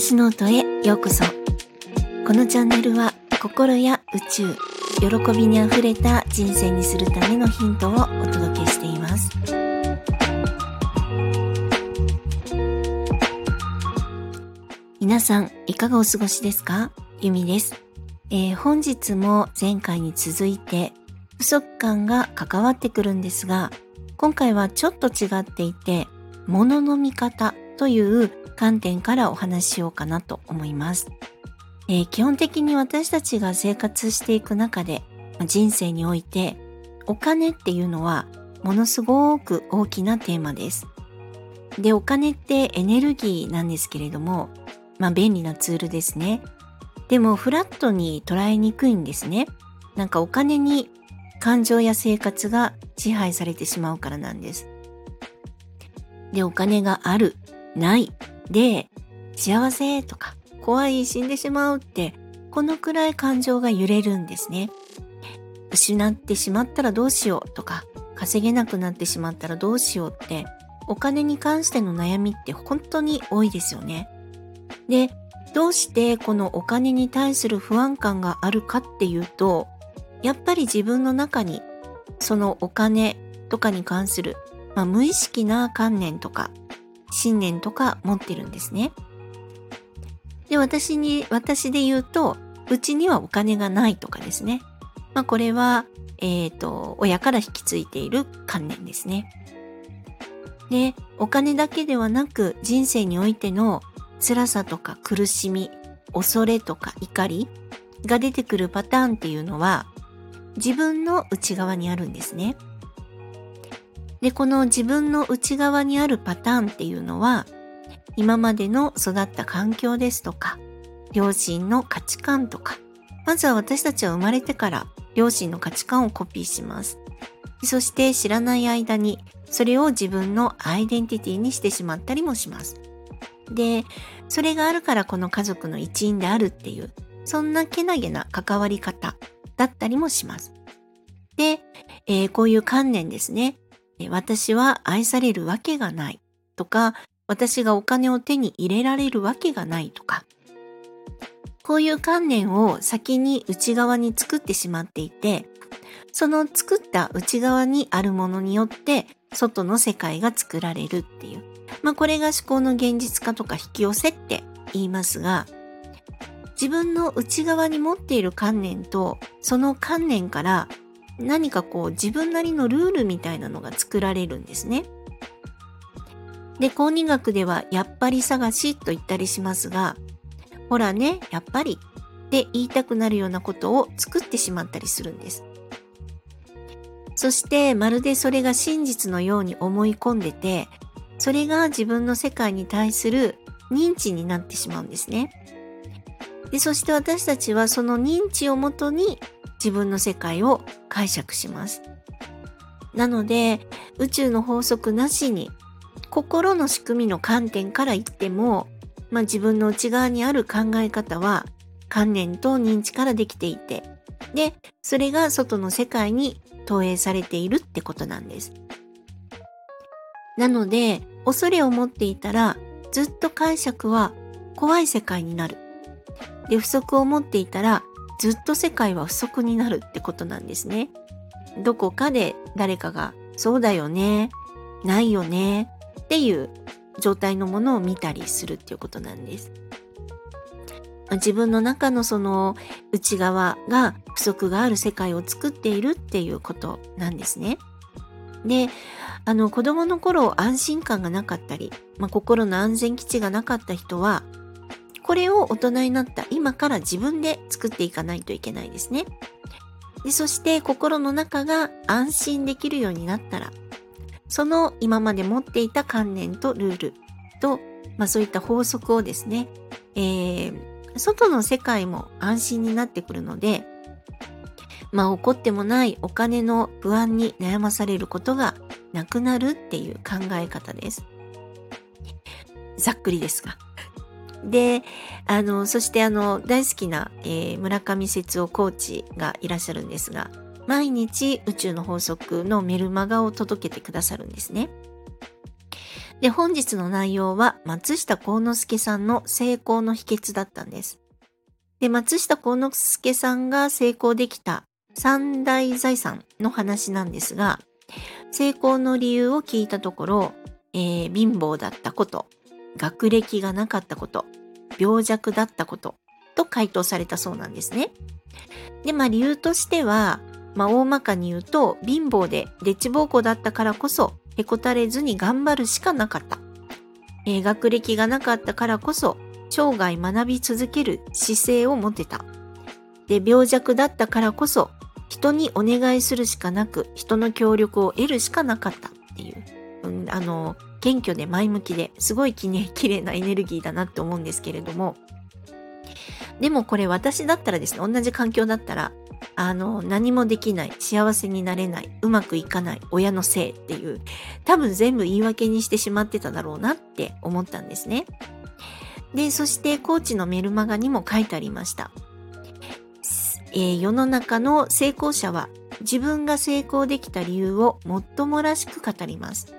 私ノートへようこそ。このチャンネルは心や宇宙喜びにあふれた人生にするためのヒントをお届けしています。皆さんいかがお過ごしですか？ゆみです、えー、本日も前回に続いて不足感が関わってくるんですが今回はちょっと違っていて物の見方という観点からお話ししようかなと思います。えー、基本的に私たちが生活していく中で人生においてお金っていうのはものすごく大きなテーマです。で、お金ってエネルギーなんですけれども、まあ便利なツールですね。でもフラットに捉えにくいんですね。なんかお金に感情や生活が支配されてしまうからなんです。で、お金がある、ないで、幸せとか、怖い、死んでしまうって、このくらい感情が揺れるんですね。失ってしまったらどうしようとか、稼げなくなってしまったらどうしようって、お金に関しての悩みって本当に多いですよね。で、どうしてこのお金に対する不安感があるかっていうと、やっぱり自分の中にそのお金とかに関する、まあ、無意識な観念とか信念とか持ってるんですね。で、私に、私で言うと、うちにはお金がないとかですね。まあこれは、えっ、ー、と、親から引き継いでいる観念ですね。で、お金だけではなく人生においての辛さとか苦しみ、恐れとか怒りが出てくるパターンっていうのは自分の内側にあるんですね。で、この自分の内側にあるパターンっていうのは、今までの育った環境ですとか、両親の価値観とか、まずは私たちは生まれてから両親の価値観をコピーします。そして知らない間にそれを自分のアイデンティティにしてしまったりもします。で、それがあるからこの家族の一員であるっていう、そんなけなげな関わり方だったりもします。で、えー、こういう観念ですね。私は愛されるわけがないとか、私がお金を手に入れられるわけがないとか、こういう観念を先に内側に作ってしまっていて、その作った内側にあるものによって外の世界が作られるっていう。まあこれが思考の現実化とか引き寄せって言いますが、自分の内側に持っている観念とその観念から何かこう自分なりのルールみたいなのが作られるんですね。で、公認学ではやっぱり探しと言ったりしますが、ほらね、やっぱりって言いたくなるようなことを作ってしまったりするんです。そしてまるでそれが真実のように思い込んでて、それが自分の世界に対する認知になってしまうんですね。でそして私たちはその認知をもとに自分の世界を解釈します。なので、宇宙の法則なしに、心の仕組みの観点から言っても、まあ、自分の内側にある考え方は、観念と認知からできていて、で、それが外の世界に投影されているってことなんです。なので、恐れを持っていたら、ずっと解釈は怖い世界になる。で、不足を持っていたら、ずっと世界は不足になるってことなんですね。どこかで誰かがそうだよね、ないよねっていう状態のものを見たりするっていうことなんです。自分の中のその内側が不足がある世界を作っているっていうことなんですね。で、あの子供の頃安心感がなかったり、まあ、心の安全基地がなかった人はこれを大人になった今から自分で作っていかないといけないですね。でそして心の中が安心できるようになったら、その今まで持っていた観念とルールと、まあそういった法則をですね、えー、外の世界も安心になってくるので、まあ起こってもないお金の不安に悩まされることがなくなるっていう考え方です。ざっくりですが。で、あの、そしてあの、大好きな、えー、村上節夫コーチがいらっしゃるんですが、毎日宇宙の法則のメルマガを届けてくださるんですね。で、本日の内容は松下幸之助さんの成功の秘訣だったんです。で、松下幸之助さんが成功できた三大財産の話なんですが、成功の理由を聞いたところ、えー、貧乏だったこと、学歴がなかったこと、病弱だったことと回答されたそうなんですね。で、まあ理由としては、まあ大まかに言うと貧乏でデッチ暴行だったからこそへこたれずに頑張るしかなかった。えー、学歴がなかったからこそ生涯学び続ける姿勢を持てた。で、病弱だったからこそ人にお願いするしかなく人の協力を得るしかなかったっていう、うん、あの、謙虚で前向きですごいきね、綺麗なエネルギーだなって思うんですけれども、でもこれ私だったらですね、同じ環境だったら、あの、何もできない、幸せになれない、うまくいかない、親のせいっていう、多分全部言い訳にしてしまってただろうなって思ったんですね。で、そしてコーチのメルマガにも書いてありました。えー、世の中の成功者は自分が成功できた理由をもっともらしく語ります。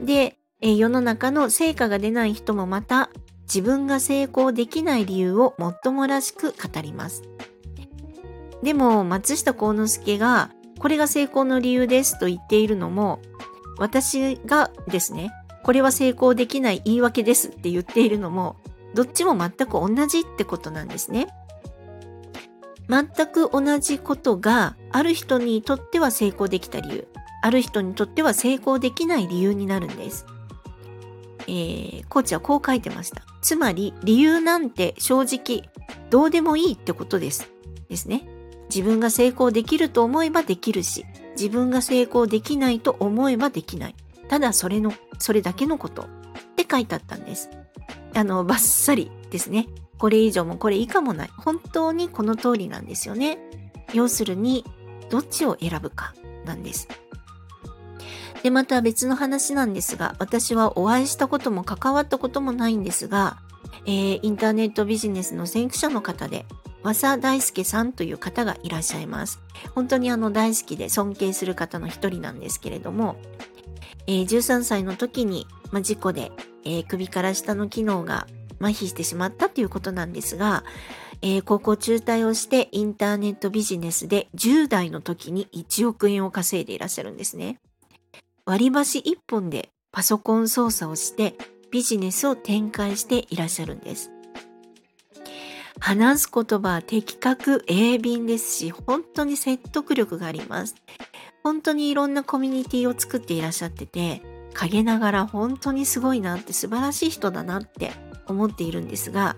で、え、世の中の成果が出ない人もまた自分が成功できない理由をもっともらしく語ります。でも松下幸之助がこれが成功の理由ですと言っているのも私がですね、これは成功できない言い訳ですって言っているのもどっちも全く同じってことなんですね。全く同じことがある人にとっては成功できた理由、ある人にとっては成功できない理由になるんです。えー、コーチはこう書いてました。つまり理由なんて正直どうでもいいってことです。ですね。自分が成功できると思えばできるし、自分が成功できないと思えばできない。ただそれの、それだけのことって書いてあったんです。あの、バッサリですね。これ以上もこれ以下もない。本当にこの通りなんですよね。要するに、どっちを選ぶかなんです。で、また別の話なんですが、私はお会いしたことも関わったこともないんですが、えー、インターネットビジネスの先駆者の方で、和佐大輔さんという方がいらっしゃいます。本当にあの大好きで尊敬する方の一人なんですけれども、えー、13歳の時に、ま、事故で、えー、首から下の機能が麻痺してしまったということなんですが、えー、高校中退をしてインターネットビジネスで10代の時に1億円を稼いでいらっしゃるんですね。割り箸1本でパソコン操作をしてビジネスを展開していらっしゃるんです。話す言葉は的確鋭敏ですし、本当に説得力があります。本当にいろんなコミュニティを作っていらっしゃってて、陰ながら本当にすごいなって素晴らしい人だなって思っているんですが、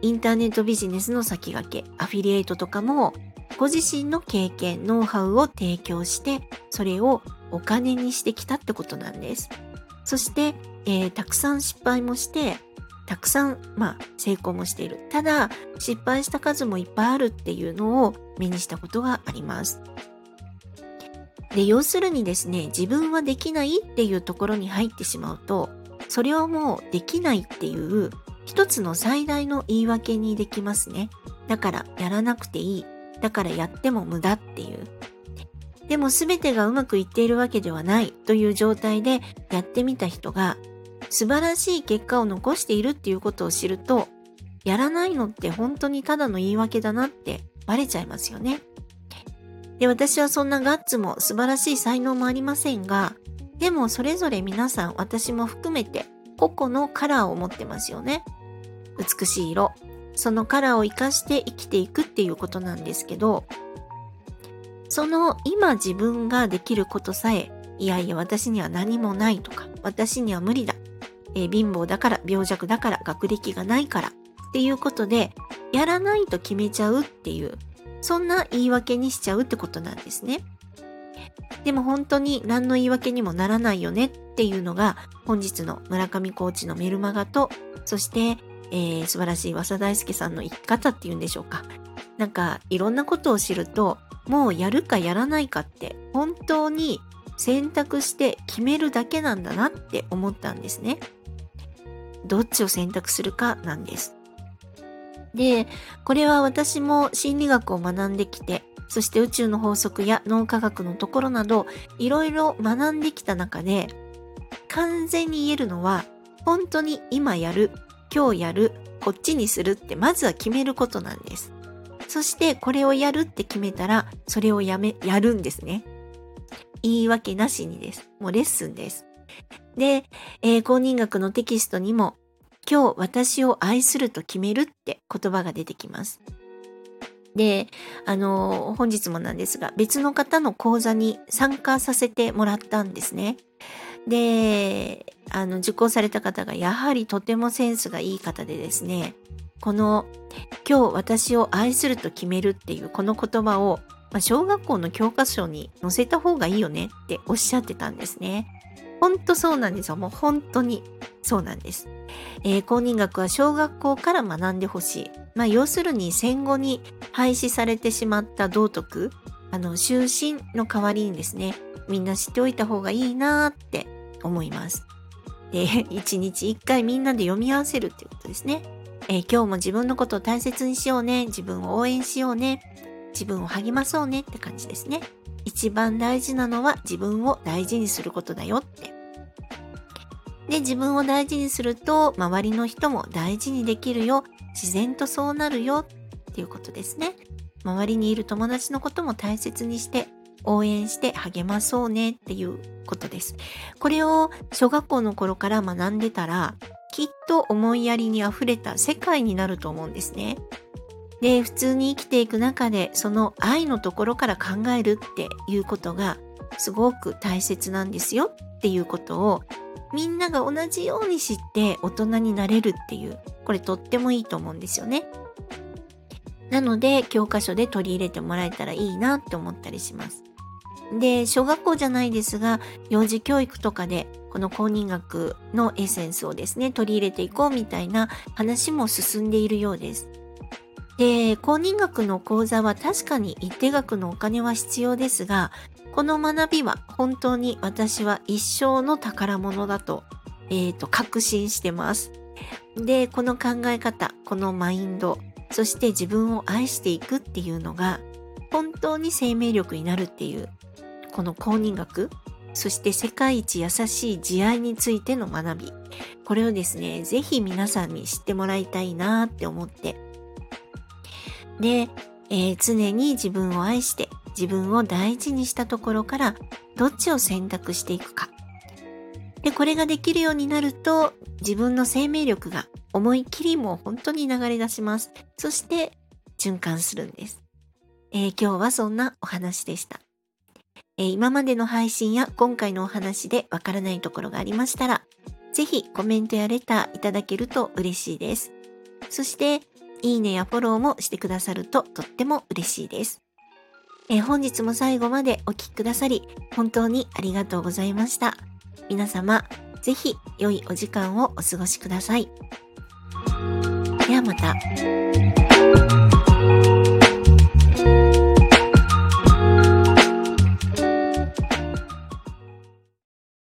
インターネットビジネスの先駆け、アフィリエイトとかも、ご自身の経験、ノウハウを提供して、それをお金にしてきたってことなんです。そして、えー、たくさん失敗もして、たくさん、まあ、成功もしている。ただ、失敗した数もいっぱいあるっていうのを目にしたことがあります。で、要するにですね、自分はできないっていうところに入ってしまうと、それはもうできないっていう一つの最大の言い訳にできますね。だからやらなくていい。だからやっても無駄っていう。でも全てがうまくいっているわけではないという状態でやってみた人が素晴らしい結果を残しているっていうことを知ると、やらないのって本当にただの言い訳だなってバレちゃいますよね。で、私はそんなガッツも素晴らしい才能もありませんが、でもそれぞれ皆さん、私も含めて、個々のカラーを持ってますよね。美しい色。そのカラーを活かして生きていくっていうことなんですけど、その今自分ができることさえ、いやいや私には何もないとか、私には無理だ。えー、貧乏だから、病弱だから、学歴がないからっていうことで、やらないと決めちゃうっていう、そんな言い訳にしちゃうってことなんですね。でも本当に何の言い訳にもならないよねっていうのが本日の村上コーチのメルマガと、そして、えー、素晴らしい和佐大輔さんの生き方っていうんでしょうか。なんかいろんなことを知ると、もうやるかやらないかって本当に選択して決めるだけなんだなって思ったんですね。どっちを選択するかなんです。で、これは私も心理学を学んできて、そして宇宙の法則や脳科学のところなど、いろいろ学んできた中で、完全に言えるのは、本当に今やる、今日やる、こっちにするってまずは決めることなんです。そしてこれをやるって決めたら、それをやめ、やるんですね。言い訳なしにです。もうレッスンです。で、えー、公認学のテキストにも、今日私を愛すると決めるって言葉が出てきます。で、あの、本日もなんですが、別の方の講座に参加させてもらったんですね。で、あの、受講された方がやはりとてもセンスがいい方でですね、この、今日私を愛すると決めるっていうこの言葉を、まあ、小学校の教科書に載せた方がいいよねっておっしゃってたんですね。ほんとそうなんですよ。もう本当にそうなんです。えー、公認学は小学校から学んでほしい。まあ、要するに戦後に廃止されてしまった道徳、あの、終身の代わりにですね、みんな知っておいた方がいいなって思います。で、一日一回みんなで読み合わせるっていうことですね。えー、今日も自分のことを大切にしようね。自分を応援しようね。自分を励まそうねって感じですね。一番大事なのは自分を大事にすることだよって。で、自分を大事にすると、周りの人も大事にできるよ。自然とそうなるよっていうことですね。周りにいる友達のことも大切にして、応援して励まそうねっていうことです。これを小学校の頃から学んでたら、きっと思いやりに溢れた世界になると思うんですね。で、普通に生きていく中で、その愛のところから考えるっていうことが、すごく大切なんですよっていうことをみんなが同じように知って大人になれるっていう、これとってもいいと思うんですよね。なので、教科書で取り入れてもらえたらいいなって思ったりします。で、小学校じゃないですが、幼児教育とかで、この公認学のエッセンスをですね、取り入れていこうみたいな話も進んでいるようです。で、公認学の講座は確かに一定額のお金は必要ですが、この学びは本当に私は一生の宝物だと、え、ー、と、確信してます。で、この考え方、このマインド、そして自分を愛していくっていうのが、本当に生命力になるっていう、この公認学、そして世界一優しい慈愛についての学び、これをですね、ぜひ皆さんに知ってもらいたいなって思って、で、えー、常に自分を愛して自分を大事にしたところからどっちを選択していくか。で、これができるようになると自分の生命力が思いっきりもう本当に流れ出します。そして循環するんです。えー、今日はそんなお話でした。えー、今までの配信や今回のお話でわからないところがありましたら、ぜひコメントやレターいただけると嬉しいです。そして、いいねやフォローもしてくださるととっても嬉しいです。え本日も最後までお聴きくださり、本当にありがとうございました。皆様、ぜひ良いお時間をお過ごしください。ではまた。